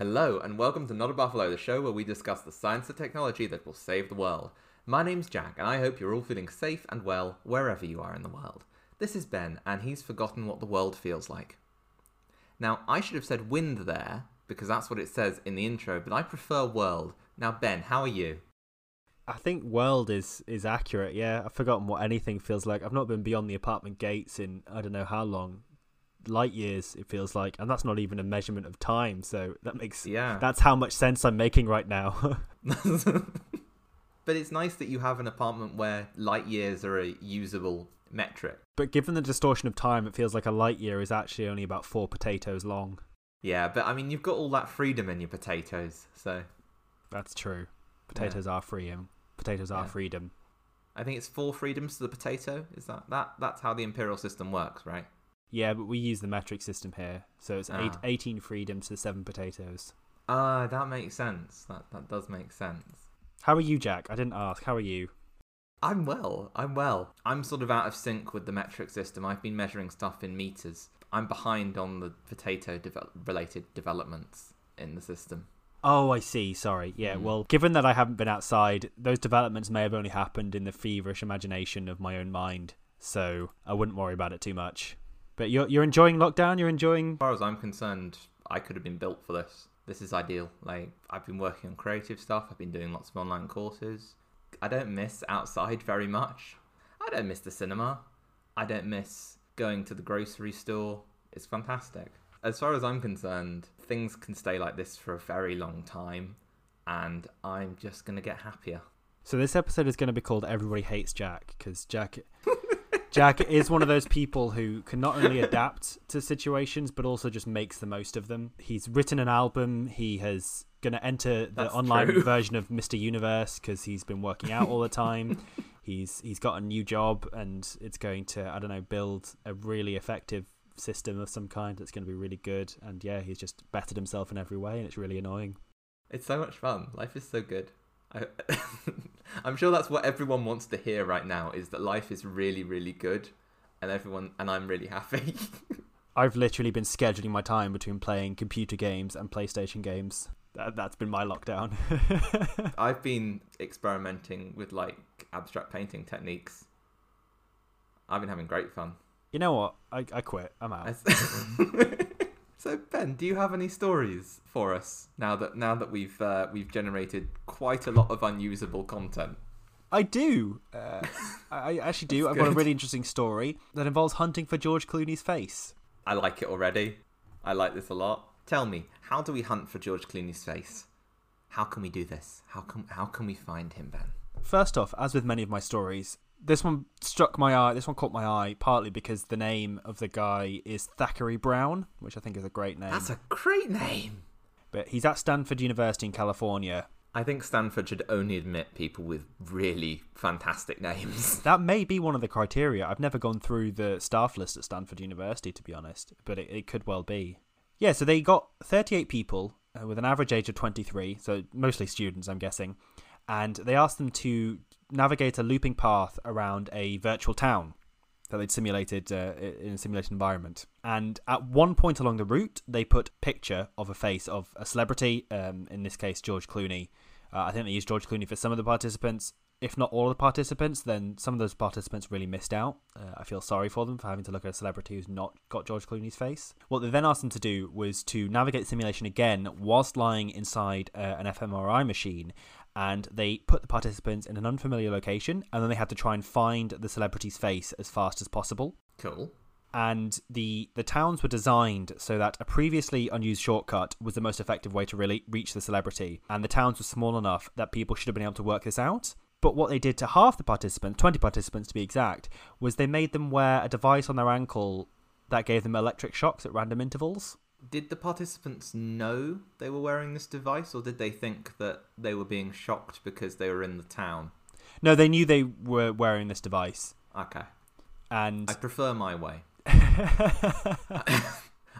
Hello, and welcome to Not a Buffalo, the show where we discuss the science and technology that will save the world. My name's Jack, and I hope you're all feeling safe and well wherever you are in the world. This is Ben, and he's forgotten what the world feels like. Now, I should have said wind there, because that's what it says in the intro, but I prefer world. Now, Ben, how are you? I think world is is accurate. Yeah, I've forgotten what anything feels like. I've not been beyond the apartment gates in I don't know how long, light years. It feels like, and that's not even a measurement of time. So that makes Yeah. That's how much sense I'm making right now. but it's nice that you have an apartment where light years are a usable metric. but given the distortion of time, it feels like a light year is actually only about four potatoes long. Yeah, but I mean, you've got all that freedom in your potatoes, so That's true. Potatoes are freedom. Potatoes are Yeah. freedom. I think it's four freedoms to the potato. Is that that? That's how the imperial system works, right? Yeah, but we use the metric system here, so it's eight, Ah. 18 freedoms to seven potatoes. Ah, that makes sense. That that does make sense. How are you, Jack? I didn't ask. How are you? I'm well. I'm well. I'm sort of out of sync with the metric system. I've been measuring stuff in meters. I'm behind on the potato devel- related developments in the system. Oh, I see. Sorry. Yeah. Mm. Well, given that I haven't been outside, those developments may have only happened in the feverish imagination of my own mind. So I wouldn't worry about it too much. But you're you're enjoying lockdown. You're enjoying. As far as I'm concerned, I could have been built for this. This is ideal. Like I've been working on creative stuff. I've been doing lots of online courses. I don't miss outside very much. I don't miss the cinema. I don't miss going to the grocery store. It's fantastic. As far as I'm concerned, things can stay like this for a very long time, and I'm just gonna get happier. So this episode is going to be called "Everybody Hates Jack" because Jack. Jack is one of those people who can not only adapt to situations but also just makes the most of them. He's written an album. He has going to enter the That's online true. version of Mr. Universe because he's been working out all the time. he's he's got a new job and it's going to I don't know build a really effective system of some kind that's going to be really good. And yeah, he's just bettered himself in every way, and it's really annoying. It's so much fun. Life is so good. I, I'm sure that's what everyone wants to hear right now is that life is really, really good, and everyone and I'm really happy. I've literally been scheduling my time between playing computer games and PlayStation games. That, that's been my lockdown. I've been experimenting with like abstract painting techniques. I've been having great fun. you know what? I, I quit. I'm out. So Ben, do you have any stories for us now that now that we've uh, we've generated quite a lot of unusable content? I do. Uh, I, I actually do. I've got a really interesting story that involves hunting for George Clooney's face. I like it already. I like this a lot. Tell me, how do we hunt for George Clooney's face? How can we do this? How can how can we find him, Ben? First off, as with many of my stories, this one struck my eye. This one caught my eye partly because the name of the guy is Thackery Brown, which I think is a great name. That's a great name. But he's at Stanford University in California. I think Stanford should only admit people with really fantastic names. That may be one of the criteria. I've never gone through the staff list at Stanford University, to be honest, but it, it could well be. Yeah, so they got 38 people uh, with an average age of 23, so mostly students, I'm guessing, and they asked them to navigate a looping path around a virtual town that they'd simulated uh, in a simulated environment. And at one point along the route, they put picture of a face of a celebrity, um, in this case George Clooney. Uh, I think they used George Clooney for some of the participants. If not all of the participants, then some of those participants really missed out. Uh, I feel sorry for them for having to look at a celebrity who's not got George Clooney's face. What they then asked them to do was to navigate the simulation again whilst lying inside uh, an fMRI machine and they put the participants in an unfamiliar location and then they had to try and find the celebrity's face as fast as possible. Cool. and the the towns were designed so that a previously unused shortcut was the most effective way to really reach the celebrity. And the towns were small enough that people should have been able to work this out. But what they did to half the participants 20 participants to be exact was they made them wear a device on their ankle that gave them electric shocks at random intervals Did the participants know they were wearing this device, or did they think that they were being shocked because they were in the town? no they knew they were wearing this device Okay. and I prefer my way.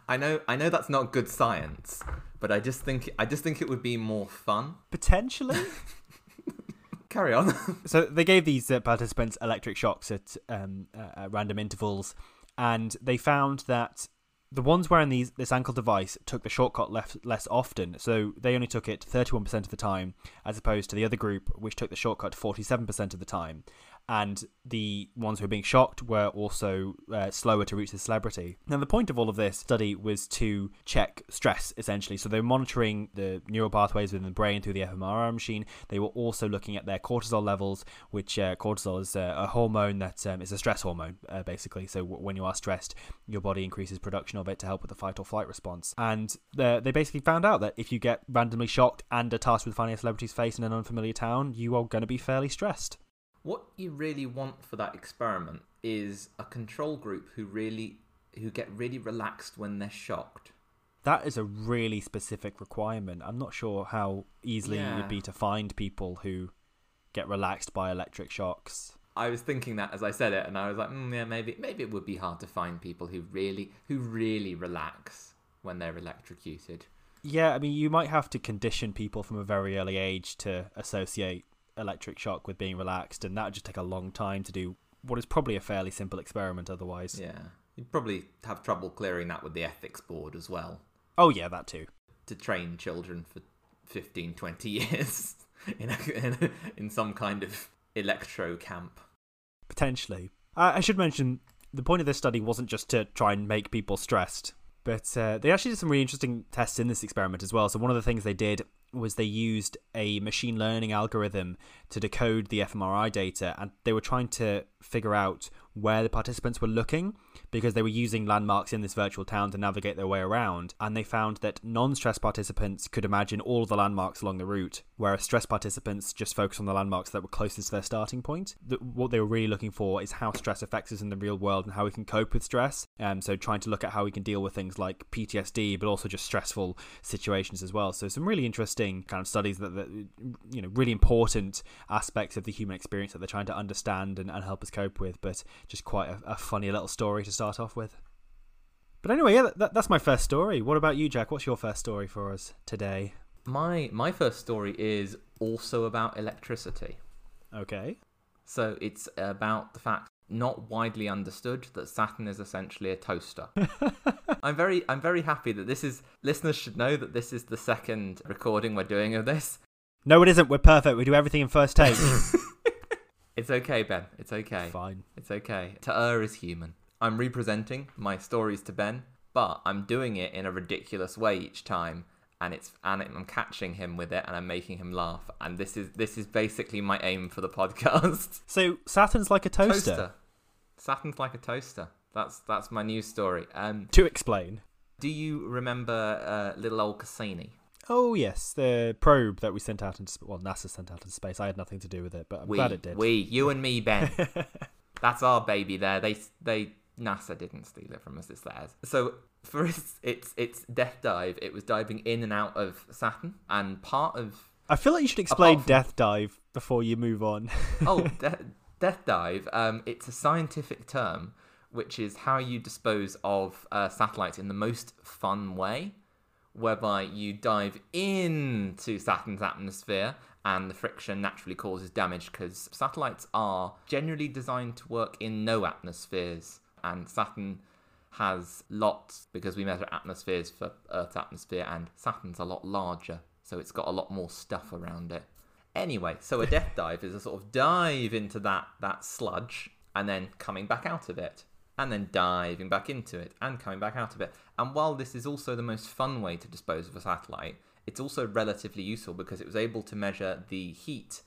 I know I know that's not good science, but I just think I just think it would be more fun. potentially Carry on. so they gave these uh, participants electric shocks at, um, uh, at random intervals, and they found that the ones wearing these this ankle device took the shortcut less less often, so they only took it 31% of the time, as opposed to the other group, which took the shortcut 47% of the time and the ones who were being shocked were also uh, slower to reach the celebrity. Now, the point of all of this study was to check stress, essentially. So they're monitoring the neural pathways within the brain through the fMRI machine. They were also looking at their cortisol levels, which uh, cortisol is uh, a hormone that um, is a stress hormone, uh, basically. So w- when you are stressed, your body increases production of it to help with the fight or flight response. And they basically found out that if you get randomly shocked and are tasked with finding a celebrity's face in an unfamiliar town, you are going to be fairly stressed. What you really want for that experiment is a control group who really who get really relaxed when they're shocked. That is a really specific requirement. I'm not sure how easily yeah. it would be to find people who get relaxed by electric shocks. I was thinking that as I said it, and I was like, mm, yeah, maybe maybe it would be hard to find people who really who really relax when they're electrocuted. Yeah, I mean, you might have to condition people from a very early age to associate electric shock with being relaxed, and that would just take a long time to do what is probably a fairly simple experiment otherwise. Yeah. You'd probably have trouble clearing that with the ethics board as well. Oh, yeah, that too. To train children for 15, 20 years in, a, in, a, in some kind of electro camp. Potentially. I, I should mention the point of this study wasn't just to try and make people stressed, but uh, they actually did some really interesting tests in this experiment as well. So, one of the things they did was they used a machine learning algorithm to decode the fMRI data, and they were trying to figure out where the participants were looking because they were using landmarks in this virtual town to navigate their way around. And they found that non stress participants could imagine all the landmarks along the route, whereas stress participants just focused on the landmarks that were closest to their starting point. The, what they were really looking for is how stress affects us in the real world and how we can cope with stress. Um, so trying to look at how we can deal with things like PTSD, but also just stressful situations as well. So some really interesting kind of studies that, that you know, really important aspects of the human experience that they're trying to understand and, and help us cope with. But just quite a, a funny little story to start off with. But anyway, yeah, that, that's my first story. What about you, Jack? What's your first story for us today? My my first story is also about electricity. Okay. So it's about the fact not widely understood that Saturn is essentially a toaster. I'm very I'm very happy that this is listeners should know that this is the second recording we're doing of this. No, it isn't. We're perfect. We do everything in first take. It's okay, Ben. It's okay. Fine. It's okay. To err is human. I'm representing my stories to Ben, but I'm doing it in a ridiculous way each time, and it's and I'm catching him with it, and I'm making him laugh. And this is this is basically my aim for the podcast. So Saturn's like a toaster. toaster. Saturn's like a toaster. That's that's my news story. Um, to explain. Do you remember uh, little old Cassini? Oh yes, the probe that we sent out into well, NASA sent out into space. I had nothing to do with it, but I'm we, glad it did. We, you and me, Ben. That's our baby. There, they they NASA didn't steal it from us. It's theirs. So for its its its death dive, it was diving in and out of Saturn, and part of. I feel like you should explain from, death dive before you move on. oh, de- death dive. Um, it's a scientific term, which is how you dispose of uh, satellites in the most fun way whereby you dive into Saturn's atmosphere and the friction naturally causes damage because satellites are generally designed to work in no atmospheres and Saturn has lots because we measure atmospheres for Earth's atmosphere and Saturn's a lot larger so it's got a lot more stuff around it. Anyway, so a death dive is a sort of dive into that that sludge and then coming back out of it and then diving back into it and coming back out of it. And while this is also the most fun way to dispose of a satellite, it's also relatively useful because it was able to measure the heat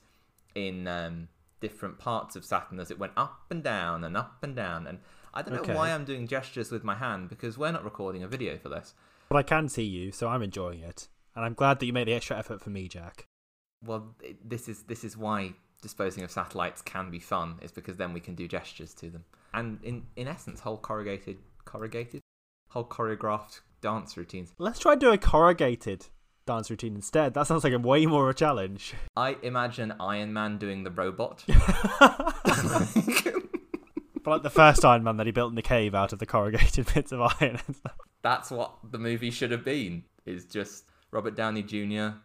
in um, different parts of Saturn as it went up and down and up and down. And I don't okay. know why I'm doing gestures with my hand because we're not recording a video for this. But I can see you, so I'm enjoying it. And I'm glad that you made the extra effort for me, Jack. Well, this is this is why disposing of satellites can be fun. Is because then we can do gestures to them and in in essence, whole corrugated, corrugated, whole choreographed dance routines. Let's try and do a corrugated dance routine instead. That sounds like a way more a challenge. I imagine Iron Man doing the robot. but like the first Iron Man that he built in the cave out of the corrugated bits of iron and stuff. That's what the movie should have been. Is just Robert Downey Jr.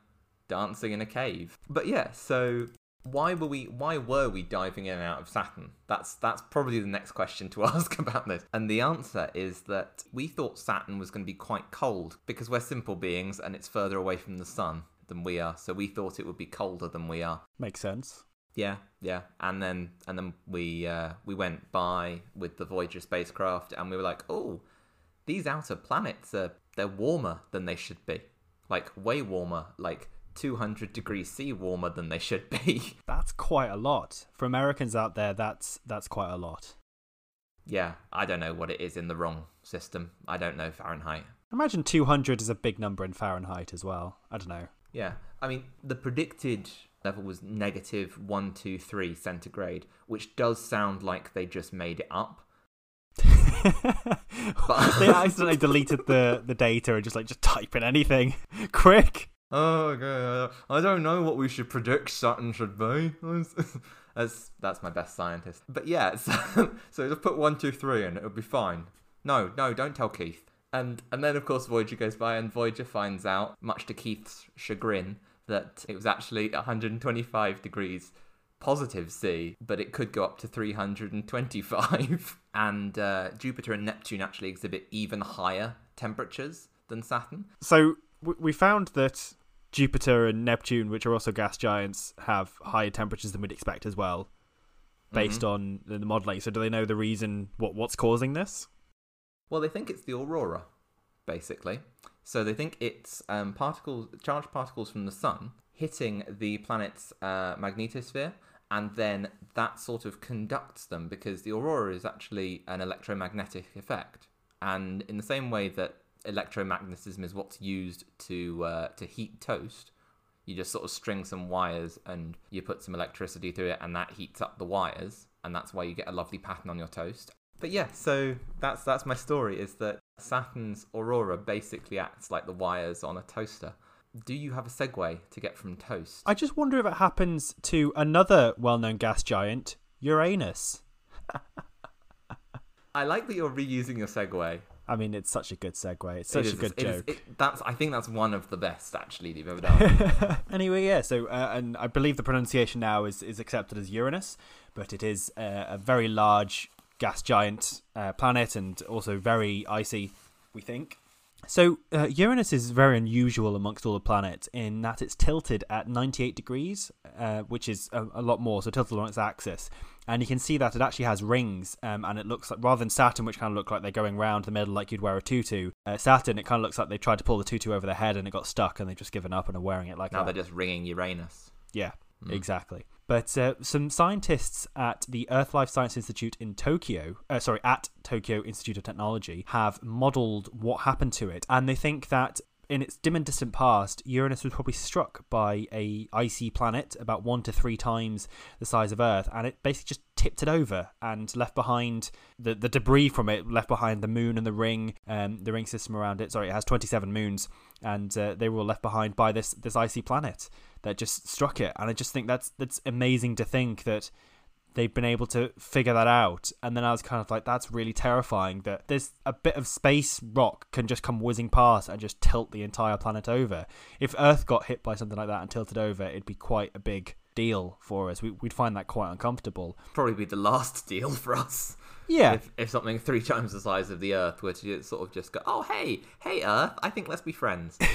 dancing in a cave. But yeah, so Why were we why were we diving in and out of Saturn? That's that's probably the next question to ask about this. And the answer is that we thought Saturn was going to be quite cold because we're simple beings and it's further away from the sun than we are. So we thought it would be colder than we are. Makes sense. Yeah, yeah. And then and then we uh, we went by with the Voyager spacecraft and we were like, "Oh, these outer planets are they're warmer than they should be. Like way warmer, like 200 degrees C warmer than they should be." That's quite a lot. For Americans out there, that's that's quite a lot. yeah, I don't know what it is in the wrong system. I don't know Fahrenheit. Imagine 200 is a big number in Fahrenheit as well. I don't know. Yeah, I mean the predicted level was negative one two three centigrade, which does sound like they just made it up. they accidentally deleted the, the data and just like just type in anything quick. Oh, okay. I don't know what we should predict Saturn should be. That's that's my best scientist. But yeah, so, so just put one two three and it'll be fine. No, no, don't tell Keith. And and then of course Voyager goes by and Voyager finds out, much to Keith's chagrin, that it was actually 125 degrees positive C, but it could go up to 325. and uh, Jupiter and Neptune actually exhibit even higher temperatures than Saturn. So we found that Jupiter and Neptune, which are also gas giants, have higher temperatures than we'd expect as well, based on the modeling. So do they know the reason what what's causing this? Well, they think it's the aurora, basically. So they think it's um, particles, charged particles from the sun hitting the planet's uh, magnetosphere, and then that sort of conducts them because the aurora is actually an electromagnetic effect. And in the same way that electromagnetism is what's used to uh, to heat toast, you just sort of string some wires and you put some electricity through it, and that heats up the wires, and that's why you get a lovely pattern on your toast. But yeah, so that's that's my story. Is that Saturn's aurora basically acts like the wires on a toaster. Do you have a segue to get from toast? I just wonder if it happens to another well-known gas giant, Uranus. I like that you're reusing your segue. I mean, it's such a good segue. It's such It a good it is- joke. it- that's I think that's one of the best actually you've ever done. anyway, yeah. So, uh, and I believe the pronunciation now is is accepted as Uranus, but it is uh, a very large gas giant uh, planet and also very icy. We think. So uh, Uranus is very unusual amongst all the planets in that it's tilted at 98 degrees, uh, which is a, a lot more. So tilted on its axis, and you can see that it actually has rings, um, and it looks like rather than Saturn, which kind of look like they're going round the middle like you'd wear a tutu. Uh, Saturn, it kind of looks like they tried to pull the tutu over their head and it got stuck, and they've just given up and are wearing it like now that. they're just ringing Uranus. Yeah, Mm. exactly. But uh, some scientists at the Earth Life Science Institute in Tokyo, uh, sorry, at Tokyo Institute of Technology, have modeled what happened to it, and they think that in its dim and distant past, Uranus was probably struck by a icy planet about one to three times the size of Earth, and it basically just tipped it over and left behind the, the debris from it, left behind the moon and the ring, um, the ring system around it. Sorry, it has 27 moons, and uh, they were all left behind by this this icy planet that just struck it. And I just think that's that's amazing to think that they've been able to figure that out. And then I was kind of like, that's really terrifying that there's a bit of space rock can just come whizzing past and just tilt the entire planet over. If Earth got hit by something like that and tilted over, it'd be quite a big deal for us. We, we'd find that quite uncomfortable. Probably be the last deal for us. Yeah. If, if something three times the size of the Earth were to sort of just go, oh hey, hey Earth, I think let's be friends.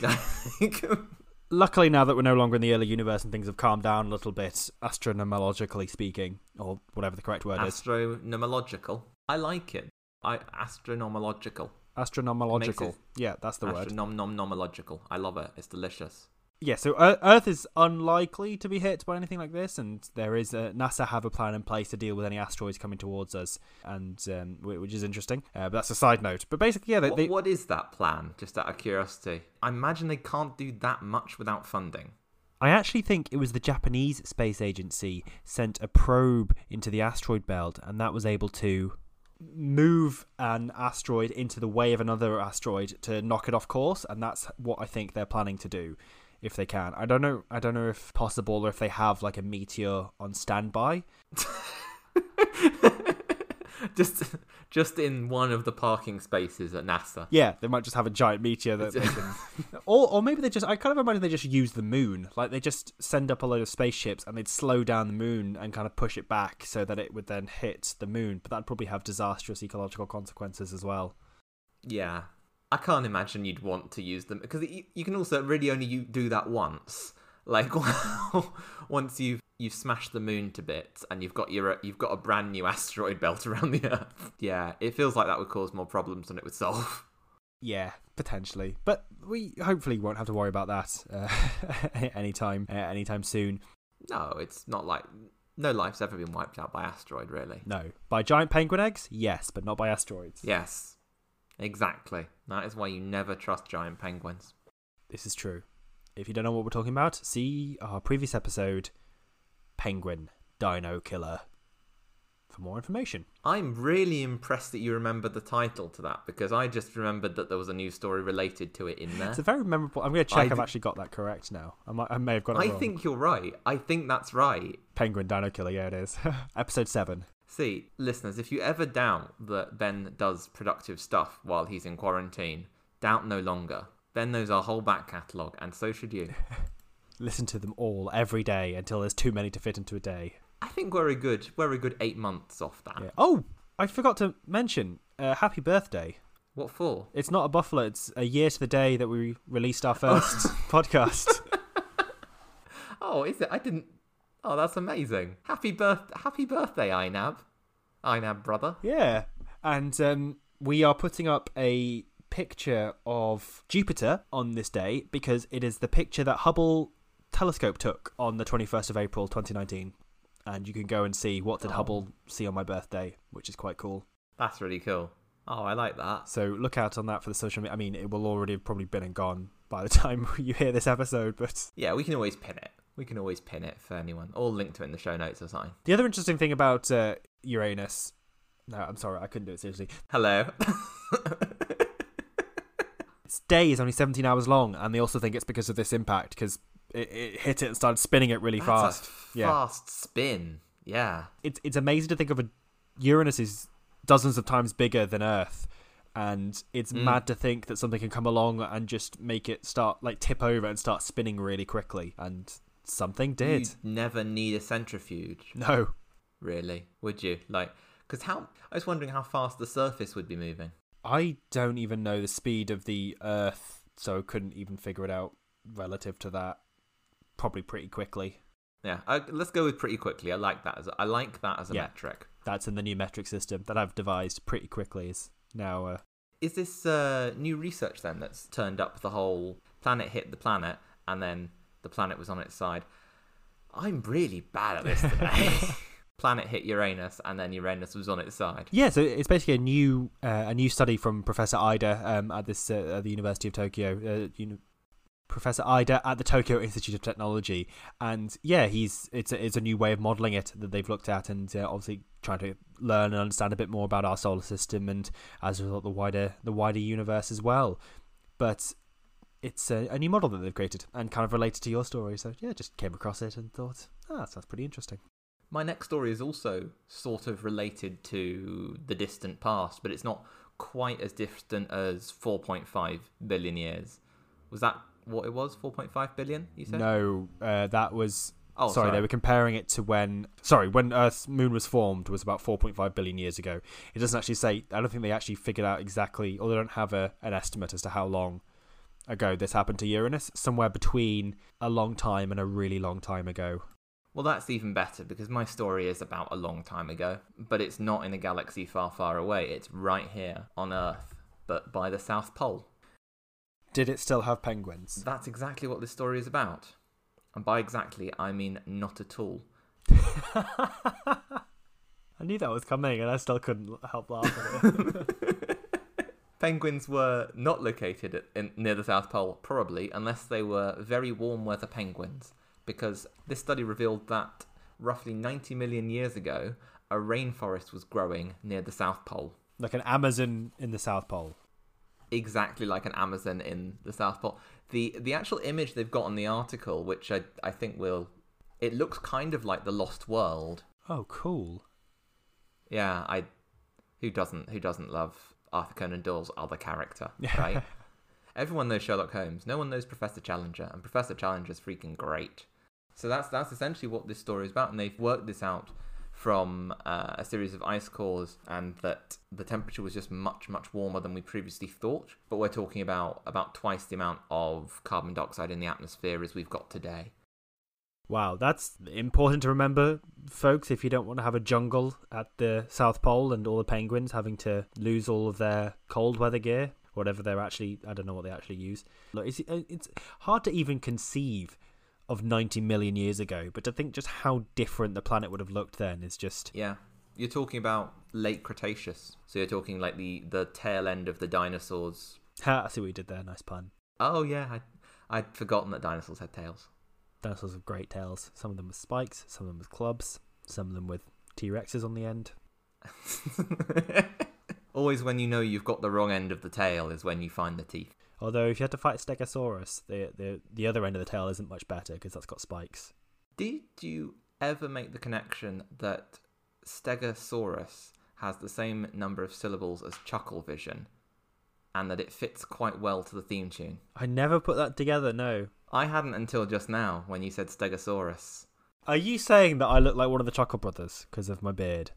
Luckily, now that we're no longer in the early universe and things have calmed down a little bit, astronomologically speaking, or whatever the correct word is, Astronomological. I like it. I astronomological. astronomological. it- Yeah, that's the word. Astronomnomological. I love it. It's delicious. Yeah, so Earth is unlikely to be hit by anything like this, and there is a, NASA have a plan in place to deal with any asteroids coming towards us, and um, which is interesting. Uh, but that's a side note. But basically, yeah, they, What, they, what is that plan? Just out of curiosity. I imagine they can't do that much without funding. I actually think it was the Japanese space agency sent a probe into the asteroid belt, and that was able to move an asteroid into the way of another asteroid to knock it off course, and that's what I think they're planning to do if they can. I don't know. I don't know if possible or if they have like a meteor on standby. just just in one of the parking spaces at NASA. Yeah, they might just have a giant meteor that they can, or or maybe they just. I kind of imagine they just use the moon, like they just send up a load of spaceships and they'd slow down the moon and kind of push it back so that it would then hit the moon. But that'd probably have disastrous ecological consequences as well. Yeah, I can't imagine you'd want to use them because you, you can also really only you do that once. Like once you've you've smashed the moon to bits and you've got your you've got a brand new asteroid belt around the Earth. Yeah, it feels like that would cause more problems than it would solve. Yeah, potentially, but we hopefully won't have to worry about that uh, anytime uh, anytime soon. No, it's not like no life's ever been wiped out by asteroid, really. No, by giant penguin eggs, yes, but not by asteroids. Yes, exactly. That is why you never trust giant penguins. This is true. If you don't know what we're talking about, see our previous episode, Penguin Dino Killer, for more information. I'm really impressed that you remembered the title to that because I just remembered that there was a news story related to it in there. It's a very memorable. I'm going to check I I've d- actually got that correct now. I, might, I may have got it I wrong. think you're right. I think that's right. Penguin Dino Killer, yeah, it is. Episode 7. See, listeners, if you ever doubt that Ben does productive stuff while he's in quarantine, doubt no longer. Ben knows our whole back catalogue, and so should you. Listen to them all every day until there's too many to fit into a day. I think we're a good we're a good eight months off that. Yeah. Oh, I forgot to mention, uh, happy birthday. What for? It's not a buffalo, it's a year to the day that we released our first podcast. Oh, is it? I didn't. Oh, that's amazing! Happy birth, happy birthday, Inab, Inab brother. Yeah, and um, we are putting up a picture of Jupiter on this day because it is the picture that Hubble telescope took on the 21st of April 2019. And you can go and see what did Oh. Hubble see on my birthday, which is quite cool. That's really cool. Oh, I like that. So look out on that for the social media. I mean, it will already have probably been and gone by the time you hear this episode, but Yeah, we can always pin it. We can always pin it for anyone, or link to it in the show notes or something. the other interesting thing about uh, Uranus. No, I'm sorry, I couldn't do it seriously. Hello. Its day is only 17 hours long, and they also think it's because of this impact because it, it hit it and started spinning it really That's fast. a Yeah. fast spin. Yeah. It's it's amazing to think of a Uranus is dozens of times bigger than Earth, and it's Mm. mad to think that something can come along and just make it start like tip over and start spinning really quickly. And something did. You'd never need a centrifuge, No, really, would you? Like, because how? I was wondering how fast the surface would be moving. I don't even know the speed of the Earth, so couldn't even figure it out relative to that. Probably pretty quickly. Yeah, I, let's go with pretty quickly. I like that as a, I like that as a Yeah. metric. That's in the new metric system that I've devised. Pretty quickly is now. Uh, Is this uh, new research then that's turned up the whole planet hit the planet and then the planet was on its side? I'm really bad at this today. planet hit Uranus and then Uranus was on its side. Yeah, so it's basically a new uh, a new study from Professor Ida um, at this uh, at the University of Tokyo. Uh, know, Professor Ida at the Tokyo Institute of Technology, and yeah, he's it's a, it's a new way of modeling it that they've looked at, and uh, obviously trying to learn and understand a bit more about our solar system and as a result the wider the wider universe as well. But it's a, a new model that they've created and kind of related to your story. So yeah, just came across it and thought, ah, that sounds pretty interesting. My next story is also sort of related to the distant past, but it's not quite as distant as 4.5 billion years. Was that what it was? 4.5 billion, you said? No, uh, that was Oh, sorry, sorry. they were comparing it to when sorry when Earth's moon was formed was about 4.5 billion years ago. It doesn't actually say. I don't think they actually figured out exactly, or they don't have a, an estimate as to how long ago this happened to Uranus. Somewhere between a long time and a really long time ago. Well, that's even better because my story is about a long time ago, but it's not in a galaxy far, far away. It's right here on Earth, but by the South Pole. Did it still have penguins? That's exactly what this story is about. And by exactly, I mean not at all. I knew that was coming, and I still couldn't help laugh at it. Penguins were not located at, in, near the South Pole, probably, unless they were very warm weather penguins, because this study revealed that roughly 90 million years ago, a rainforest was growing near the South Pole. like an Amazon in the South Pole. exactly like an Amazon in the South Pole. The the actual image they've got on the article, which I I think will, it looks kind of like the Lost World. Oh, cool. Yeah, I Who doesn't? Who doesn't love Arthur Conan Doyle's other character? Right. Everyone knows Sherlock Holmes. No one knows Professor Challenger, and Professor Challenger's freaking great. So that's that's essentially what this story is about, and they've worked this out from uh, a series of ice cores, and that the temperature was just much much warmer than we previously thought. But we're talking about about twice the amount of carbon dioxide in the atmosphere as we've got today. Wow, that's important to remember, folks. If you don't want to have a jungle at the South Pole and all the penguins having to lose all of their cold weather gear, whatever they're actually, I don't know what they actually use. Look, it's, uh, it's hard to even conceive of 90 million years ago, but to think just how different the planet would have looked then is just. Yeah. You're talking about late Cretaceous. So you're talking like the, the tail end of the dinosaurs. Ha, I see what you did there. Nice pun. Oh, yeah. I, I'd forgotten that dinosaurs had tails. Dinosaurs have great tails. Some of them with spikes, some of them with clubs, some of them with T Rexes on the end. Always when you know you've got the wrong end of the tail is when you find the teeth. Although if you had to fight Stegosaurus, the the the other end of the tail isn't much better because that's got spikes. Did you ever make the connection that Stegosaurus has the same number of syllables as Chucklevision, and that it fits quite well to the theme tune? I never put that together. No, I hadn't until just now when you said Stegosaurus. Are you saying that I look like one of the Chuckle Brothers because of my beard?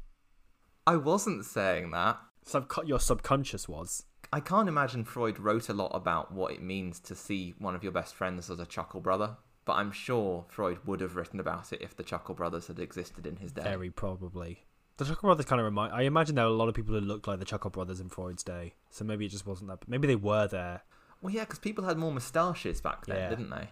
I wasn't saying that. Subco- your subconscious was. I can't imagine Freud wrote a lot about what it means to see one of your best friends as a Chuckle Brother, but I'm sure Freud would have written about it if the Chuckle Brothers had existed in his day. Very probably. The Chuckle Brothers kind of remind. I imagine there were a lot of people who looked like the Chuckle Brothers in Freud's day, so maybe it just wasn't that. Maybe they were there. Well, yeah, because people had more moustaches back then, Yeah. didn't they?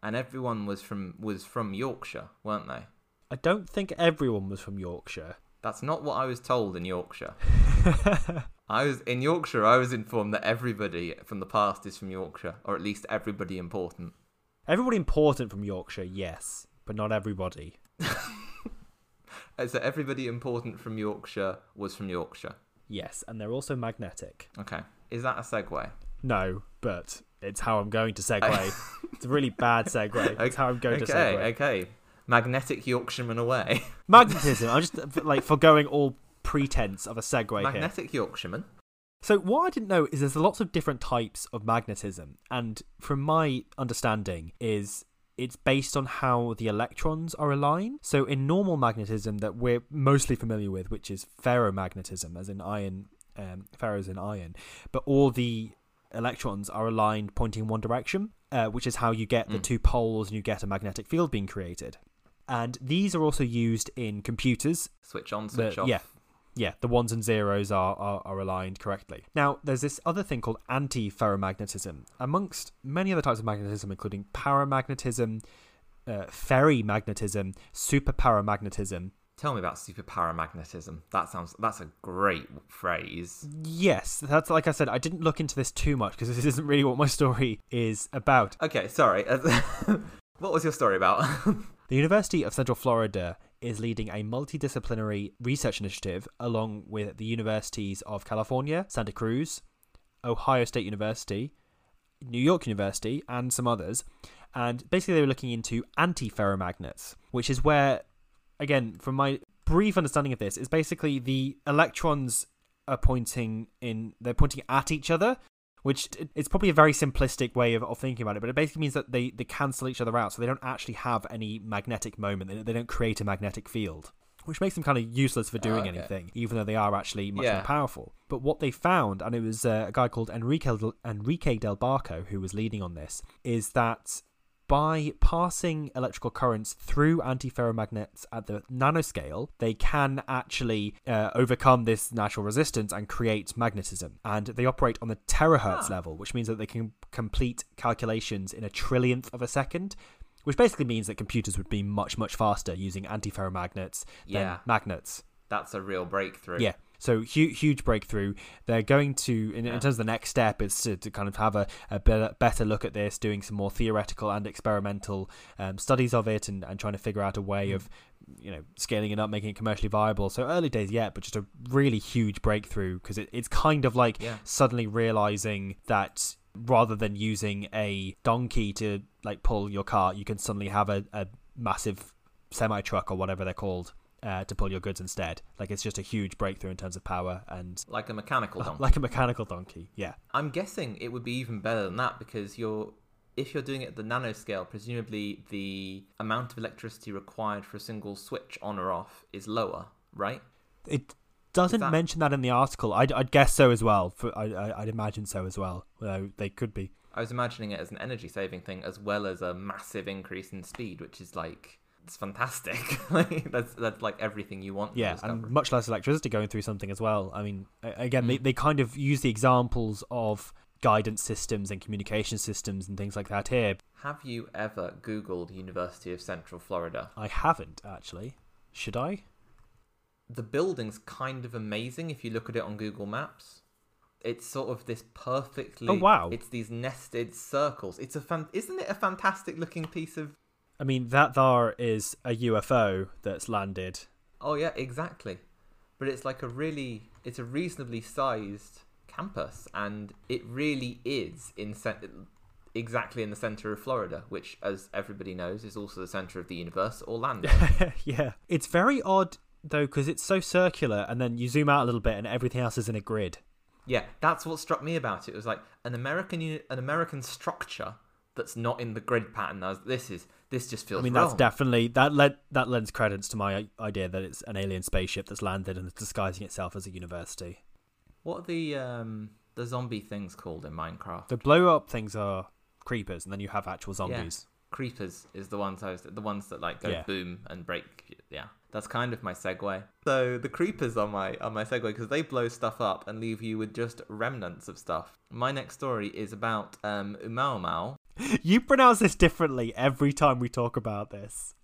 And everyone was from was from Yorkshire, weren't they? I don't think everyone was from Yorkshire. That's not what I was told in Yorkshire. I was in Yorkshire. I was informed that everybody from the past is from Yorkshire, or at least everybody important. Everybody important from Yorkshire, yes, but not everybody. So everybody important from Yorkshire was from Yorkshire. Yes, and they're also magnetic. Okay, is that a segue? No, but it's how I'm going to segue. it's a really bad segue. It's how I'm going okay, to segue. okay. Magnetic Yorkshireman away. Magnetism. I'm just like foregoing all pretense of a segue here. Magnetic Yorkshireman. So what I didn't know is there's lots of different types of magnetism, and from my understanding, is it's based on how the electrons are aligned. So in normal magnetism that we're mostly familiar with, which is ferromagnetism, as in iron, um, ferros in iron, but all the electrons are aligned pointing in one direction, uh, which is how you get the Mm. two poles and you get a magnetic field being created. And these are also used in computers Switch on, The- switch off. yeah. Yeah, the ones and zeros are, are, are aligned correctly. Now, there's this other thing called anti ferromagnetism, amongst many other types of magnetism, including paramagnetism, uh, ferrimagnetism, superparamagnetism. Tell me about super paramagnetism. That sounds. That's a great phrase. Yes, that's like I said, I didn't look into this too much because this isn't really what my story is about. Okay, sorry. what was your story about? The University of Central Florida is leading a multidisciplinary research initiative along with the universities of California, Santa Cruz, Ohio State University, New York University, and some others. And basically, they were looking into anti ferromagnets, which is where, again, from my brief understanding of this, is basically the electrons are pointing in, they're pointing at each other. Which it's probably a very simplistic way of, of thinking about it, but it basically means that they, they cancel each other out, so they don't actually have any magnetic moment. They, they don't create a magnetic field, which makes them kind of useless for doing Oh, okay. anything, even though they are actually much Yeah. more powerful. But what they found, and it was uh, a guy called Enrique Del, Enrique Del Barco who was leading on this, is that by passing electrical currents through antiferromagnets at the nanoscale, they can actually uh, overcome this natural resistance and create magnetism. And they operate on the terahertz Ah. level, which means that they can complete calculations in a trillionth of a second. Which basically means that computers would be much, much faster using antiferromagnets than magnets. That's a real breakthrough. Yeah. So huge, huge breakthrough. They're going to, in, in terms of the next step, is to, to kind of have a, a better, better look at this, doing some more theoretical and experimental um, studies of it, and, and trying to figure out a way Mm. of, you know, scaling it up, making it commercially viable. So early days yet, but just a really huge breakthrough because it, it's kind of like Yeah. suddenly realizing that rather than using a donkey to like pull your car, you can suddenly have a, a massive semi truck or whatever they're called uh, to pull your goods instead. Like it's just a huge breakthrough in terms of power and Like a mechanical donkey. like a mechanical donkey. Yeah. I'm guessing it would be even better than that because you're if you're doing it at the nanoscale, presumably the amount of electricity required for a single switch on or off is lower, right? It doesn't that- mention that in the article. I'd, I'd guess so as well. For, I, I, I'd imagine so as well. Though they could be. I was imagining it as an energy saving thing as well as a massive increase in speed, which is like it's fantastic. like that's that's like everything you want. Yeah, and much less electricity going through something as well. I mean, again, they, Mm. they kind of use the examples of guidance systems and communication systems and things like that here. Have you ever Googled University of Central Florida? I haven't actually. Should I? The building's kind of amazing if you look at it on Google Maps. It's sort of this perfectly. Oh, wow. It's these nested circles. It's a fan. Isn't it a fantastic looking piece of? I mean, that there is a UFO that's landed. Oh yeah, exactly. But it's like a really. It's a reasonably sized campus, and it really is in exactly in the center of Florida, which, as everybody knows, is also the center of the universe, Orlando. yeah. It's very odd though because it's so circular, and then you zoom out a little bit, and everything else is in a grid. Yeah, that's what struck me about it. It was like an American an American structure that's not in the grid pattern. Was, this is this just feels. I mean, wrong. that's definitely that led that lends credence to my idea that it's an alien spaceship that's landed and is disguising itself as a university. What are the um the zombie things called in Minecraft? The blow up things are creepers, and then you have actual zombies. Creepers is the ones I was the ones that like go Yeah. boom and break. Yeah, that's kind of my segue. So the creepers are my are my segue because they blow stuff up and leave you with just remnants of stuff. My next story is about um Umaumau. You pronounce this differently every time we talk about this.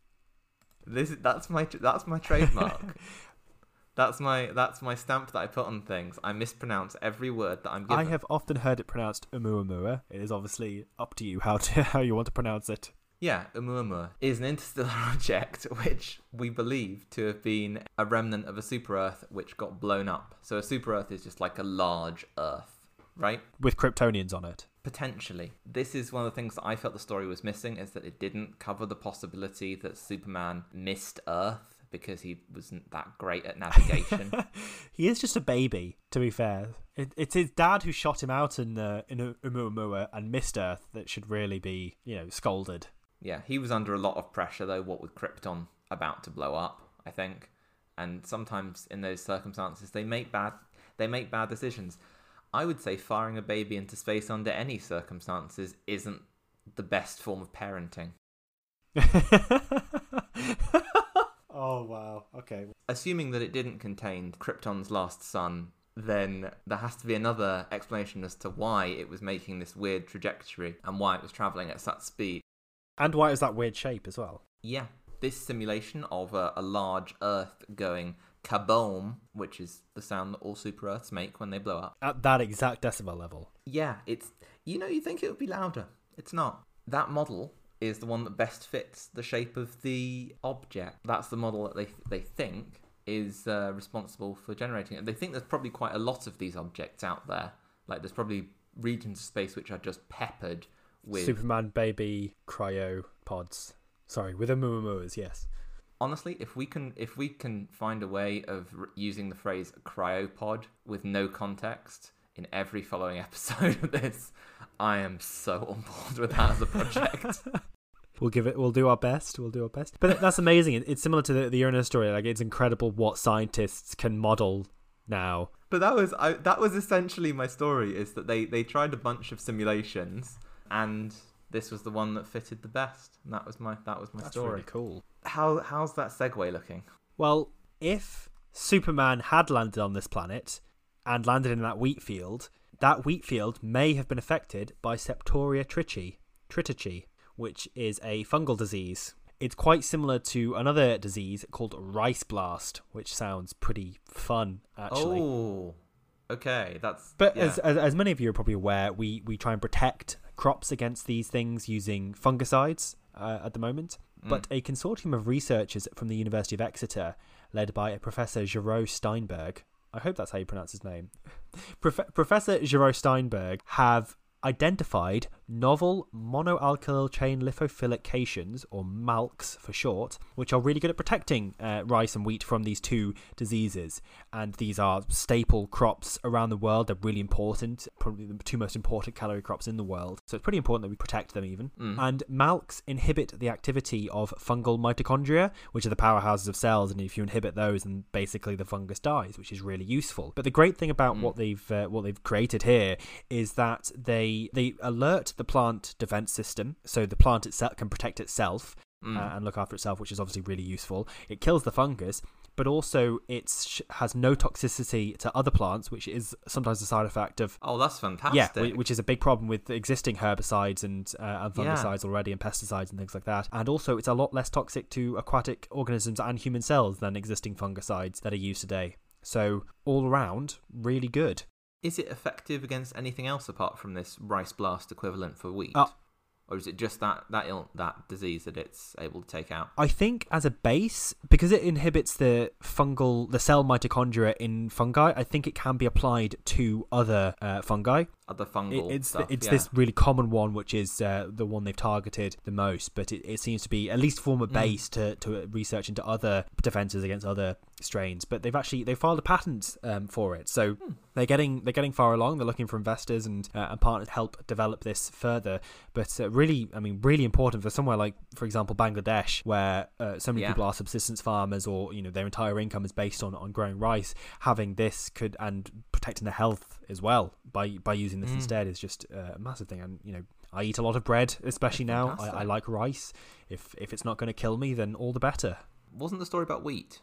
This that's my that's my trademark. that's my that's my stamp that I put on things. I mispronounce every word that I'm given. I have often heard it pronounced Oumuamua. It is obviously up to you how to how you want to pronounce it. Yeah, Oumuamua is an interstellar object which we believe to have been a remnant of a super Earth which got blown up. So a super Earth is just like a large Earth, right? With Kryptonians on it. Potentially. This is one of the things that I felt the story was missing is that it didn't cover the possibility that Superman missed Earth because he wasn't that great at navigation. he is just a baby, to be fair. It, it's his dad who shot him out in uh, in Oumuamua and missed Earth that should really be, you know, scolded. Yeah, he was under a lot of pressure though, what with Krypton about to blow up, I think. And sometimes in those circumstances they make bad they make bad decisions. I would say firing a baby into space under any circumstances isn't the best form of parenting. oh wow. Okay. Assuming that it didn't contain Krypton's last son, then there has to be another explanation as to why it was making this weird trajectory and why it was traveling at such speed. And why it was that weird shape as well? Yeah, this simulation of a, a large Earth going kaboom, which is the sound that all super Earths make when they blow up. At that exact decibel level. Yeah, it's you know you think it would be louder. It's not. That model is the one that best fits the shape of the object. That's the model that they they think is uh, responsible for generating it. They think there's probably quite a lot of these objects out there. Like there's probably regions of space which are just peppered with Superman baby cryo pods. Sorry, with Oumuamuas, yes. Honestly, if we can if we can find a way of r- using the phrase cryopod with no context in every following episode of this, I am so on board with that as a project. We'll give it. We'll do our best. We'll do our best. But that's amazing. It's similar to the the Uranus story. Like it's incredible what scientists can model now. but that was I, that was essentially my story. Is that they they tried a bunch of simulations and this was the one that fitted the best. And that was my that was my That's story. really cool. How how's that segue looking? Well, if Superman had landed on this planet and landed in that wheat field, that wheat field may have been affected by Septoria trichi, tritici, which is a fungal disease. It's quite similar to another disease called rice blast, which sounds pretty fun, actually. Oh, okay, that's But yeah. as, as as many of you are probably aware, we we try and protect crops against these things using fungicides uh, at the moment. Mm. But a consortium of researchers from the University of Exeter, led by a Professor Gero Steinberg, I hope that's how you pronounce his name, Prof- Professor Steinberg, have identified novel monoalkyl chain lipophilic cations, or MALCs for short, which are really good at protecting uh, rice and wheat from these two diseases. And these are staple crops around the world. They're really important, probably the two most important calorie crops in the world. So it's pretty important that we protect them even. Mm. And MALCs inhibit the activity of fungal mitochondria, which are the powerhouses of cells. And if you inhibit those, then basically the fungus dies, which is really useful. But the great thing about Mm. what they've uh, what they've created here is that they they alert the plant defense system, so the plant itself can protect itself Mm. uh, and look after itself, which is obviously really useful. It kills the fungus, but also it sh- has no toxicity to other plants, which is sometimes a side effect of. oh, that's fantastic. Yeah, whi- which is a big problem with existing herbicides and, uh, and Yeah. fungicides already, and pesticides and things like that. And also, it's a lot less toxic to aquatic organisms and human cells than existing fungicides that are used today. So, all around, really good. Is it effective against anything else apart from this rice blast equivalent for wheat? Uh, or is it just that that Ill, that disease that it's able to take out? I think as a base, because it inhibits the fungal, the cell mitochondria in fungi, I think it can be applied to other uh, fungi. Other It- it's stuff. it's yeah. this really common one, which is uh, the one they've targeted the most. But it, it seems to be at least form a Mm. base to, to research into other defenses against other strains. But they've actually they filed a patent um, for it, so Hmm. they're getting they're getting far along. They're looking for investors and uh, and partners to help develop this further. But uh, really, I mean, really important for somewhere like, for example, Bangladesh, where uh, so many Yeah. people are subsistence farmers, or you know their entire income is based on on growing rice. Having this could and protecting their health as well by by using this Mm. instead is just uh, a massive thing. And you know, I eat a lot of bread, especially now. I, I like rice. If if it's not going to kill me, then all the better. Wasn't the story about wheat?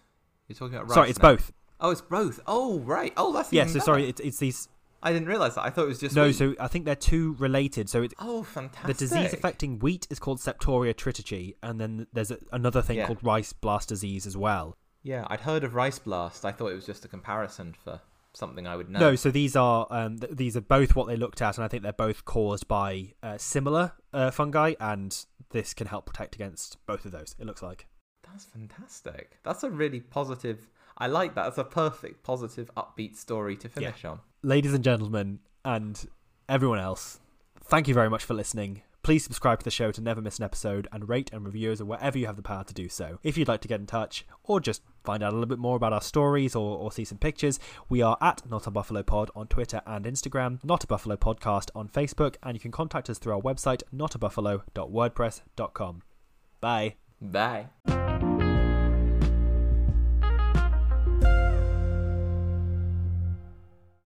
You're talking about rice. sorry, it's now. both. Oh, it's both. Oh, right. Oh, that's Yeah. So better. sorry, it's it's these. I didn't realize that. I thought it was just No, wheat. so I think they're two related. So it, Oh, fantastic. the disease affecting wheat is called Septoria tritici, and then there's a, another thing Yeah. called rice blast disease as well. Yeah, I'd heard of rice blast. I thought it was just a comparison for something I would know. No, so these are um, th- these are both what they looked at, and I think they're both caused by uh, similar uh, fungi, and this can help protect against both of those. It looks like. That's fantastic. That's a really positive. I like that. That's a perfect, positive, upbeat story to finish on. Ladies and gentlemen, and everyone else, thank you very much for listening. Please subscribe to the show to never miss an episode and rate and review us wherever you have the power to do so. If you'd like to get in touch or just find out a little bit more about our stories or, or see some pictures, we are at Not a Buffalo Pod on Twitter and Instagram, Not a Buffalo Podcast on Facebook, and you can contact us through our website, notabuffalo.wordpress.com. Bye. Bye.